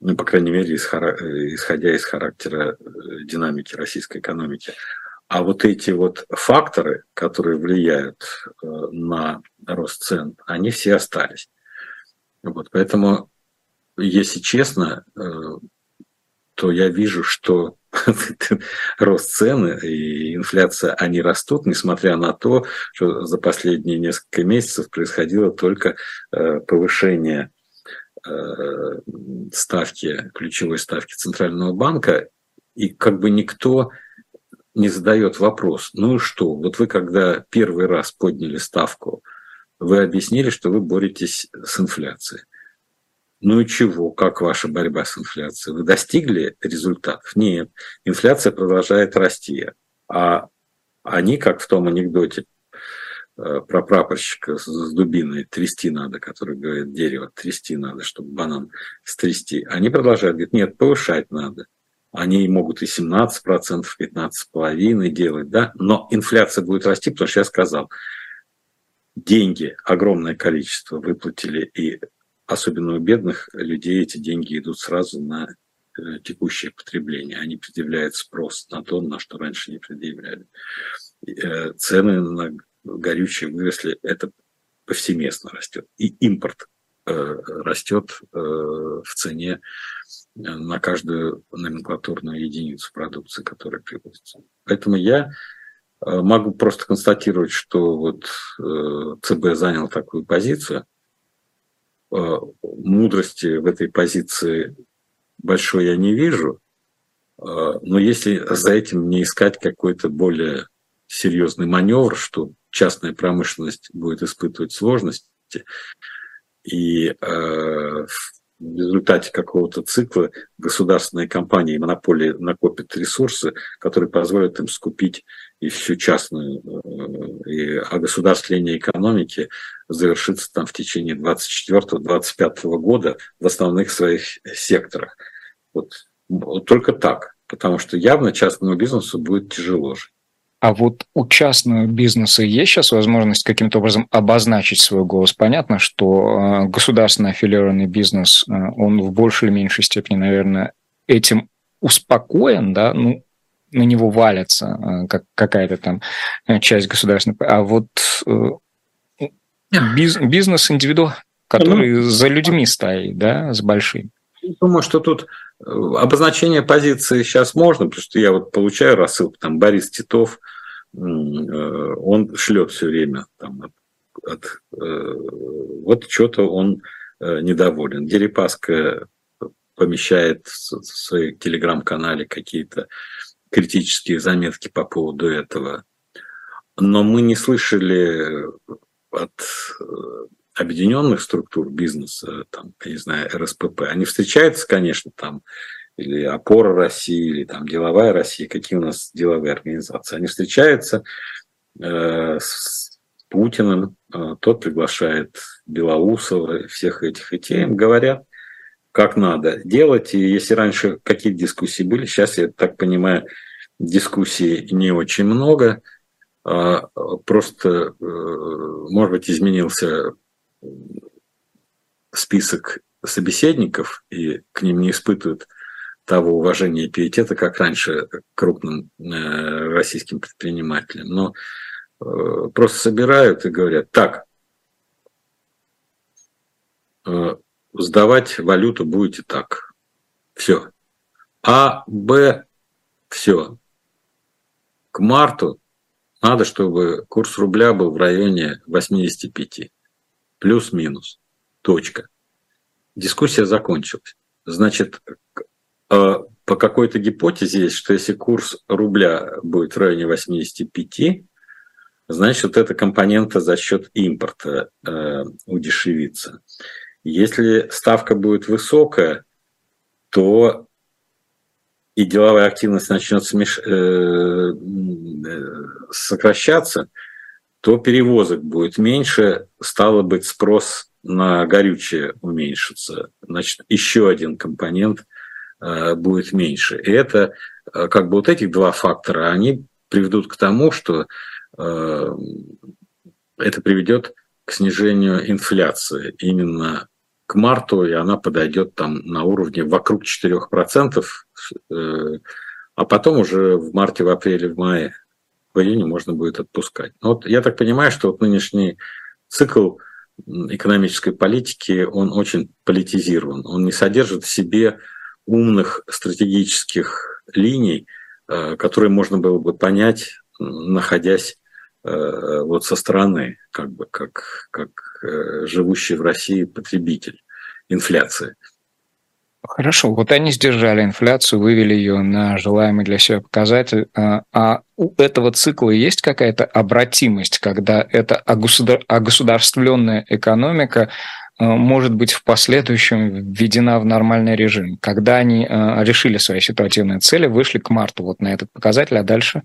ну, по крайней мере, исходя из характера э, динамики российской экономики. А вот эти вот факторы, которые влияют э, на рост цен, они все остались. Вот, поэтому, если честно, то я вижу, что рост цены и инфляция, они растут, несмотря на то, что за последние несколько месяцев происходило только э, повышение э, ставки, ключевой ставки Центрального банка, и как бы никто не задает вопрос, ну и что, вот вы когда первый раз подняли ставку, вы объяснили, что вы боретесь с инфляцией. Ну и чего? Как ваша борьба с инфляцией? Вы достигли результатов? Нет. Инфляция продолжает расти. А они, как в том анекдоте э, про прапорщика с дубиной, трясти надо, который говорит, дерево трясти надо, чтобы банан стрясти. Они продолжают говорить, нет, повышать надо. Они могут и 17%, 15,5% делать, да, но инфляция будет расти, потому что я сказал, деньги, огромное количество выплатили и особенно у бедных людей эти деньги идут сразу на э, текущее потребление. Они предъявляют спрос на то, на что раньше не предъявляли. Э, цены на горючее выросли, это повсеместно растет. И импорт э, растет в цене на каждую номенклатурную единицу продукции, которая привозится. Поэтому я могу просто констатировать, что вот ЦБ занял такую позицию – мудрости в этой позиции большой я не вижу, э, но если за этим не искать какой-то более серьезный маневр, что частная промышленность будет испытывать сложности, и э, в результате какого-то цикла государственные компании и монополии накопят ресурсы, которые позволят им скупить и всю частную, э, и огосударствление экономики завершится там в течение 24-25 года в основных своих секторах. Вот, вот только так, потому что явно частному бизнесу будет тяжело жить. А вот у частного бизнеса есть сейчас возможность каким-то образом обозначить свой голос? Понятно, что э, государственно аффилированный бизнес, э, он в большей или меньшей степени, наверное, этим успокоен, да, ну, на него валится э, как, какая-то там часть государственной. А вот биз, бизнес индивиду, который ну, за людьми стоит, да, с большим. Думаю, что тут обозначение позиции сейчас можно, потому что я вот получаю рассылку, там Борис Титов, э, он шлет все время там, от, от, э, вот что-то он э, недоволен. Дерипаска помещает в своем телеграм-канале какие-то критические заметки по поводу этого. Но мы не слышали от объединенных структур бизнеса, там, я не знаю, РСПП, они встречаются, конечно, там, или опора России, или там деловая Россия, какие у нас деловые организации, они встречаются э, с Путиным, э, тот приглашает Белоусова, всех этих и те им говорят, как надо делать. И если раньше какие-то дискуссии были, сейчас, я так понимаю, дискуссий не очень много. А просто, э, может быть, изменился список собеседников и к ним не испытывают того уважения и пиетета, как раньше крупным э, российским предпринимателям. Но э, просто собирают и говорят, так, сдавать валюту будете так. Все. А, Б, Все. К марту надо, чтобы курс рубля был в районе 85. Плюс-минус. Точка. Дискуссия закончилась. Значит, э, по какой-то гипотезе есть, что если курс рубля будет в районе 85, значит, вот эта компонента за счет импорта э, удешевится. Если ставка будет высокая, то и деловая активность начнет смеш... э, э сокращаться, то перевозок будет меньше, стало быть, спрос на горючее уменьшится. Значит, еще один компонент – Э, будет меньше. И это, как бы вот эти два фактора, они приведут к тому, что это приведет снижению инфляции именно к марту, и она подойдет там на уровне вокруг 4%, а потом уже в марте, в апреле, в мае, в июне можно будет отпускать. Но вот я так понимаю, что вот нынешний цикл экономической политики, он очень политизирован. Он не содержит в себе умных стратегических линий, э, которые можно было бы понять, находясь э, вот со стороны, как бы как, как э, живущий в России потребитель инфляции. Хорошо, вот они сдержали инфляцию, вывели ее на желаемый для себя показатель. А у этого цикла есть какая-то обратимость, когда эта огосударственная экономика Э, может быть в последующем введена в нормальный режим. Когда они э, решили свои ситуативные цели, вышли к марту вот на этот показатель, а дальше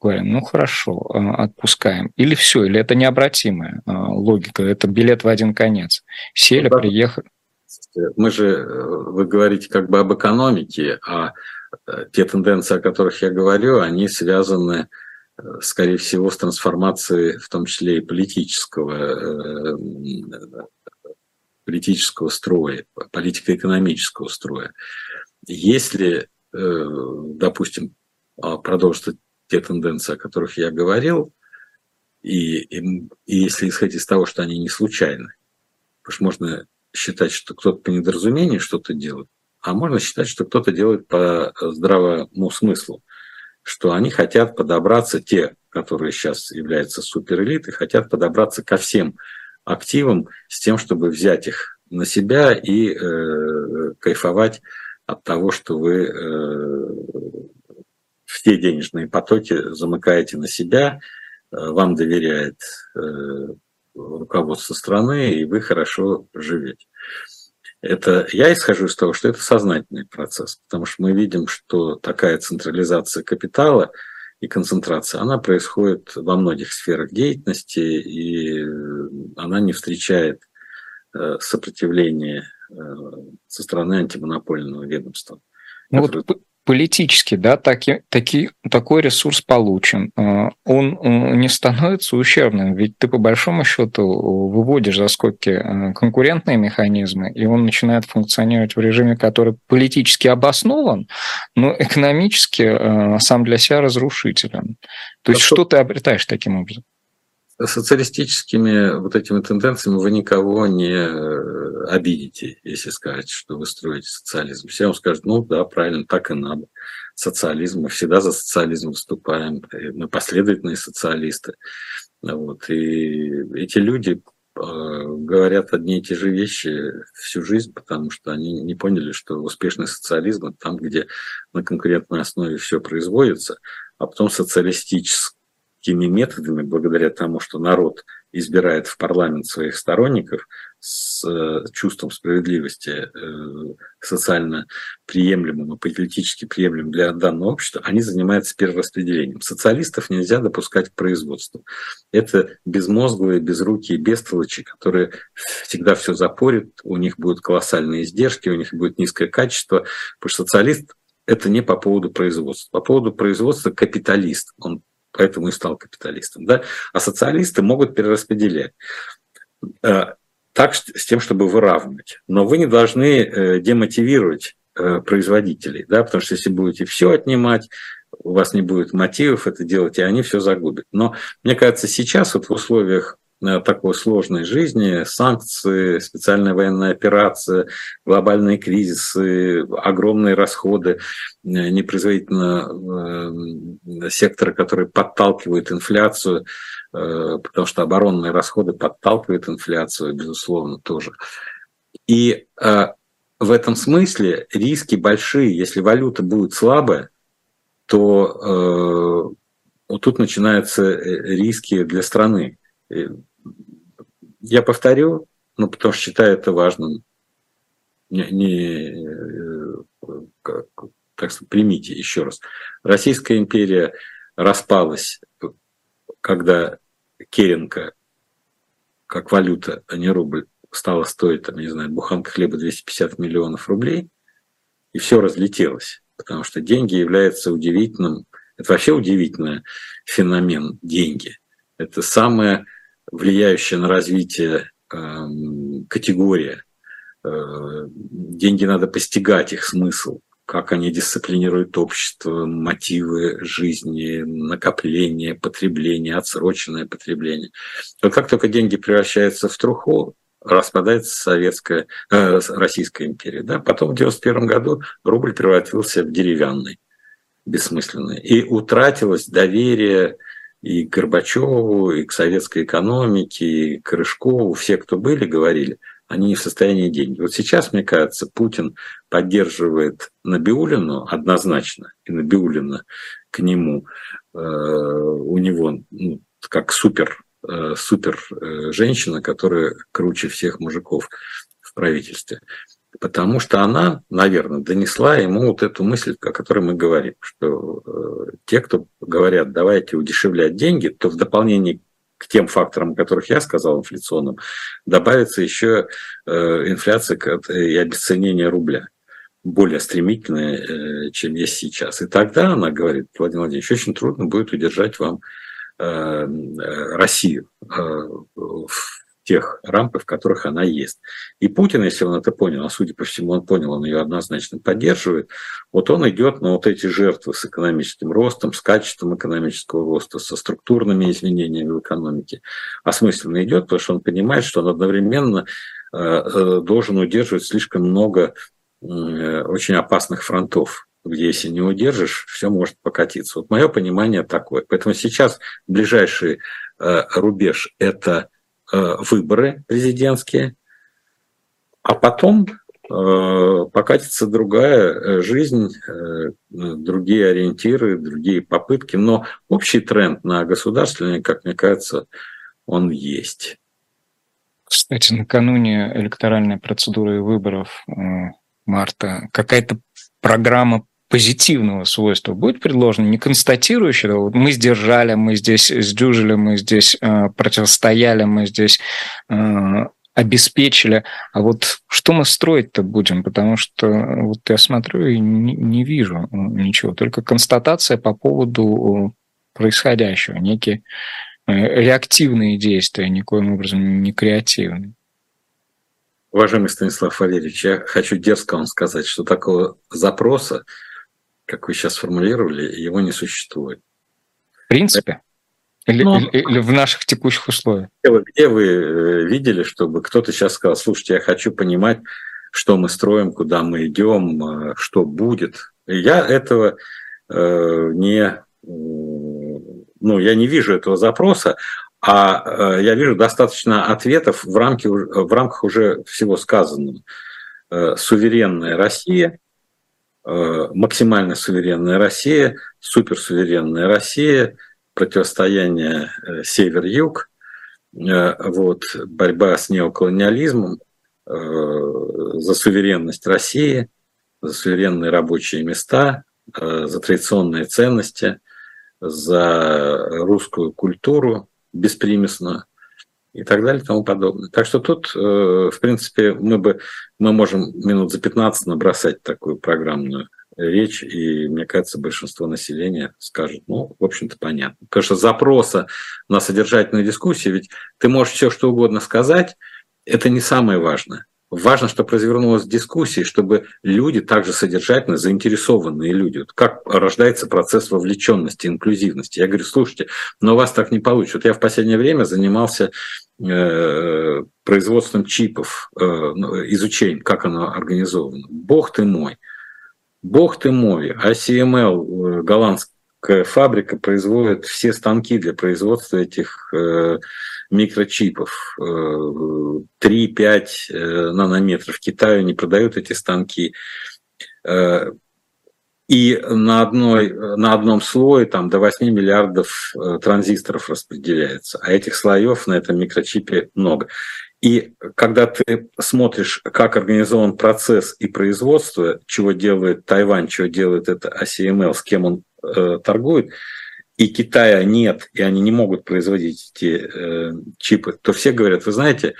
говорим, ну хорошо, э, отпускаем. Или все, или это необратимая логика, это билет в один конец. Сели, ну, приехали. Мы же, вы говорите как бы об экономике, а те тенденции, о которых я говорю, они связаны скорее всего, с трансформацией, в том числе и политического политического строя, политико-экономического строя. Если, э, допустим, а, продолжить те тенденции, о которых я говорил, и, и, и если исходить из того, что они не случайны, потому что можно считать, что кто-то по недоразумению что-то делает, а можно считать, что кто-то делает по здравому смыслу, что они хотят подобраться, те, которые сейчас являются суперэлитой, хотят подобраться ко всем активам с тем, чтобы взять их на себя и э, кайфовать от того, что вы э, все денежные потоки замыкаете на себя, э, вам доверяет э, руководство страны, и вы хорошо живете. Это я исхожу из того, что это сознательный процесс, потому что мы видим, что такая централизация капитала – и концентрация, она происходит во многих сферах деятельности, и она не встречает э, сопротивления э, со стороны антимонопольного ведомства. Ну вот политически, да, таки, таки, такой ресурс получен, э, он э, не становится ущербным, ведь ты по большому счету выводишь за скобки э, конкурентные механизмы, и он начинает функционировать в режиме, который политически обоснован, но экономически сам для себя разрушителен. То есть что ты обретаешь таким образом? Социалистическими вот этими тенденциями вы никого не э, обидите, если скажете, что вы строите социализм. Все вам скажут, ну да, правильно, так и надо. Социализм, мы всегда за социализм выступаем, мы последовательные социалисты. Вот. И эти люди э, говорят одни и те же вещи всю жизнь, потому что они не поняли, что успешный социализм – там, где на конкурентной основе все производится, а потом социалистический теми методами, благодаря тому, что народ избирает в парламент своих сторонников с э, чувством справедливости, э, социально приемлемым и политически приемлемым для данного общества, они занимаются перераспределением. Социалистов нельзя допускать к производству. Это безмозглые, безрукие бестолочи, которые всегда все запорят, у них будут колоссальные издержки, у них будет низкое качество, потому что социалист это не по поводу производства. По поводу производства капиталист. Он поэтому и стал капиталистом. Да? А социалисты могут перераспределять э, так, с тем, чтобы выравнивать. Но вы не должны э, демотивировать э, производителей, да, потому что если будете все отнимать, у вас не будет мотивов это делать, и они все загубят. Но мне кажется, сейчас вот в условиях такой сложной жизни, санкции, специальная военная операция, глобальные кризисы, огромные расходы э, непроизводительного сектора, который подталкивает инфляцию, потому что оборонные расходы подталкивают инфляцию, безусловно, тоже. И в этом смысле риски большие. Если валюта будет слабая, то вот тут начинаются э, риски для страны. Я повторю, ну, потому что считаю это важным. Не, не э, как, так сказать, примите еще раз. Российская империя распалась, когда Керенко, как валюта, а не рубль, стала стоить, там, не знаю, буханка хлеба 250 миллионов рублей, и все разлетелось, потому что деньги являются удивительным это вообще удивительный феномен деньги. Это самая влияющая на развитие эм, категория. Э, деньги надо постигать, их смысл, как они дисциплинируют общество, мотивы жизни, накопление, потребление, отсроченное потребление. Вот как только деньги превращаются в труху, распадается советская, э, Российская империя. Да? Потом в 1991 году рубль превратился в деревянный бессмысленные. И утратилось доверие и к Горбачеву, и к советской экономике, и к Рыжкову. Все, кто были, говорили, они не в состоянии денег. Вот сейчас, мне кажется, Путин поддерживает Набиулину однозначно, и Набиулина к нему, э, у него ну, как супер, э, супер э, женщина, которая круче всех мужиков в правительстве потому что она, наверное, донесла ему вот эту мысль, о которой мы говорим, что э, те, кто говорят, давайте удешевлять деньги, то в дополнение к тем факторам, о которых я сказал, инфляционным, добавится еще э, инфляция и обесценение рубля более стремительное, э, чем есть сейчас. И тогда она говорит, Владимир Владимирович, очень трудно будет удержать вам Россию тех рамках, в которых она есть. И Путин, если он это понял, а судя по всему он понял, он ее однозначно поддерживает, вот он идет на вот эти жертвы с экономическим ростом, с качеством экономического роста, со структурными изменениями в экономике. Осмысленно идет, потому что он понимает, что он одновременно э, э, должен удерживать слишком много э, очень опасных фронтов где если не удержишь, все может покатиться. Вот мое понимание такое. Поэтому сейчас ближайший рубеж – это Э, выборы президентские, а потом э, покатится другая э, жизнь, другие ориентиры, другие попытки. Но общий тренд на государственный, как мне кажется, он есть. Кстати, накануне электоральной процедуры выборов марта какая-то программа позитивного свойства будет предложено, не констатирующего, вот мы сдержали, мы здесь сдюжили, мы здесь э, противостояли, мы здесь э, обеспечили, а вот что мы строить-то будем, потому что вот я смотрю и не, не вижу ничего, только констатация по поводу происходящего, некие э, реактивные действия, никоим образом не креативные. Уважаемый Станислав Валерьевич, я хочу дерзко вам сказать, что такого запроса как вы сейчас сформулировали, его не существует. В принципе? Или, Но... или, или в наших текущих условиях? Где вы, где вы э, видели, чтобы кто-то сейчас сказал, слушайте, я хочу понимать, что мы строим, куда мы идем, э, что будет. Я этого э, не, ну, я не вижу этого запроса, а э, я вижу достаточно ответов в, рамке, в рамках уже всего сказанного. Э, суверенная Россия, максимально суверенная Россия, суперсуверенная Россия, противостояние э, север-юг, э, вот, борьба с неоколониализмом, за суверенность России, за суверенные рабочие места, за традиционные ценности, за русскую культуру беспримесно, и так далее и тому подобное. Так что тут, э, в принципе, мы бы мы можем минут за 15 набросать такую программную речь, и, мне кажется, большинство населения скажет, ну, в общем-то, понятно. Что запроса на содержательную дискуссию, ведь ты можешь все что угодно сказать, это не самое важное. Важно, чтобы развернулась дискуссия, чтобы люди также содержательно заинтересованные люди. Вот как рождается процесс вовлеченности, инклюзивности. Я говорю, слушайте, но у вас так не получится. Вот я в последнее время занимался э, производством чипов, э, ну, изучением, как оно организовано. Бог ты мой, бог ты мой, ACML, э, голландская фабрика, производит все станки для производства этих микрочипов 3-5 э, нанометров. Китаю не продают эти станки. Э, и на, одной, на одном слое там, до 8 миллиардов э, транзисторов распределяется. А этих слоев на этом микрочипе много. И когда ты смотришь, как организован процесс и производство, чего делает Тайвань, чего делает это ACML, с кем он э, торгует, и Китая нет, и они не могут производить эти э, чипы, то все говорят, вы знаете,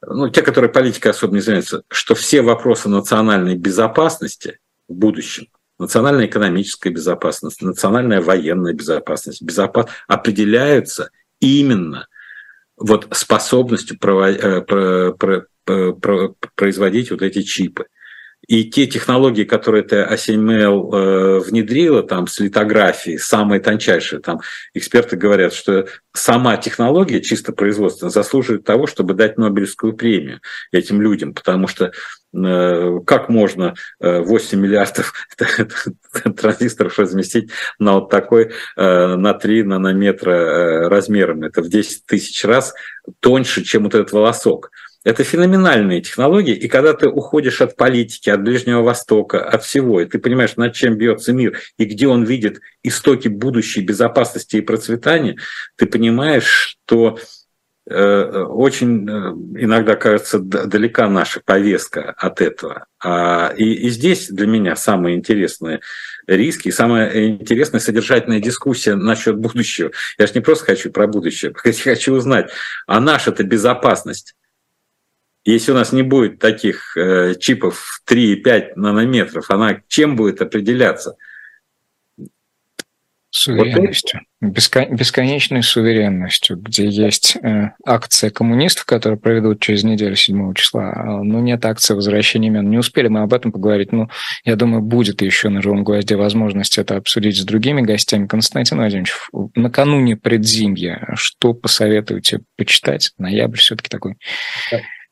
ну, те, которые политикой особо не занимаются, что все вопросы национальной безопасности в будущем, национальная экономическая безопасность, национальная военная безопасность, безопас... определяются именно вот способностью прово... Э, про... Про... Про... производить вот эти чипы. И те технологии, которые это ASML э, внедрила, там, с литографией, самые тончайшие, там, эксперты говорят, что сама технология, чисто производственная, заслуживает того, чтобы дать Нобелевскую премию этим людям, потому что э, как можно 8 миллиардов транзисторов разместить на вот такой, на 3 нанометра размером? Это в 10 тысяч раз тоньше, чем вот этот волосок. Это феноменальные технологии, и когда ты уходишь от политики, от Ближнего Востока, от всего, и ты понимаешь, над чем бьется мир, и где он видит истоки будущей безопасности и процветания, ты понимаешь, что э, очень э, иногда кажется далека наша повестка от этого. А, и, и здесь для меня самые интересные риски, самая интересная содержательная дискуссия насчет будущего. Я же не просто хочу про будущее, я хочу узнать, а наша-то безопасность если у нас не будет таких э, чипов 3-5 нанометров, она чем будет определяться? Суверенностью. Бесконечной суверенностью, где есть э, акция коммунистов, которую проведут через неделю 7 числа, а, но нет акции возвращения имен. Не успели мы об этом поговорить, но я думаю, будет еще на живом гвозде возможность это обсудить с другими гостями. Константин Владимирович, накануне предзимья, что посоветуете почитать? Ноябрь все-таки такой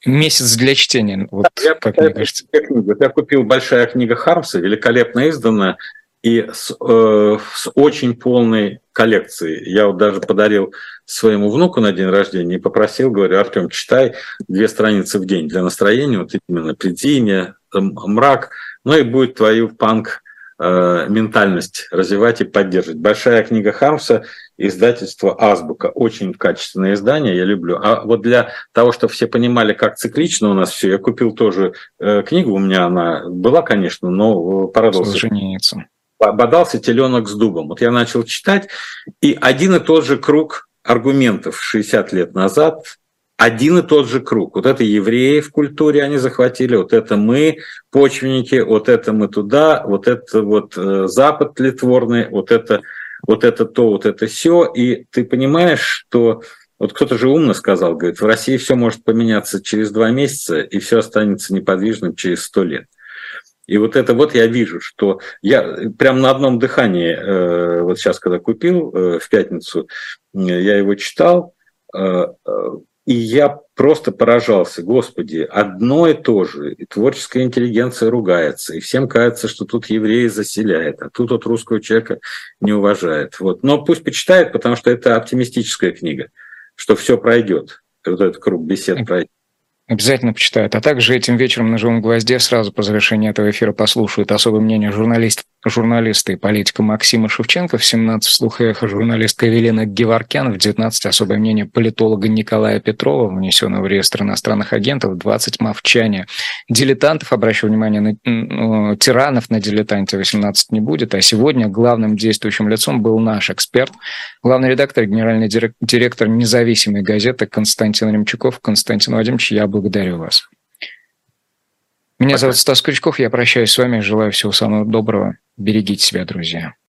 месяц для чтения, вот я, как я, мне кажется. Я купил большая книга Хармса, великолепно изданная, и с, э, с очень полной коллекцией. Я вот даже подарил своему внуку на день рождения и попросил, говорю, Артем, читай две страницы в день для настроения, вот именно предзимье, мрак, ну и будет твою панк э, ментальность развивать и поддерживать. Большая книга Хармса издательство «Азбука». Очень качественное издание, я люблю. А вот для того, чтобы все понимали, как циклично у нас все, я купил тоже э, книгу, у меня она была, конечно, но порадовался. Солженицын. Бодался теленок с дубом. Вот я начал читать, и один и тот же круг аргументов 60 лет назад один и тот же круг. Вот это евреи в культуре они захватили, вот это мы, почвенники, вот это мы туда, вот это вот э, Запад тлетворный, вот это вот это то, вот это все, и ты понимаешь, что вот кто-то же умно сказал, говорит, в России все может поменяться через два месяца, и все останется неподвижным через сто лет. И вот это вот я вижу, что я прям на одном дыхании, э, вот сейчас, когда купил э, в пятницу, я его читал, э, и я просто поражался, господи, одно и то же, и творческая интеллигенция ругается, и всем кажется, что тут евреи заселяют, а тут вот русского человека не уважает. Вот. Но пусть почитает, потому что это оптимистическая книга, что все пройдет, вот этот круг бесед пройдет. Обязательно почитают. А также этим вечером на «Живом гвозде» сразу по завершении этого эфира послушают особое мнение журналист, журналиста и политика Максима Шевченко, в 17 «Вслух эхо» журналистка Евелина Геворкян, в 19 особое мнение политолога Николая Петрова, внесенного в реестр иностранных агентов, в 20 «Мовчание». Дилетантов, обращаю внимание, на ну, тиранов на дилетанте 18 не будет, а сегодня главным действующим лицом был наш эксперт, главный редактор, генеральный директор независимой газеты Константин Ремчуков. Константин Вадимович, я благодарю вас. Меня Пока. зовут Стас Крючков, я прощаюсь с вами, желаю всего самого доброго. Берегите себя, друзья.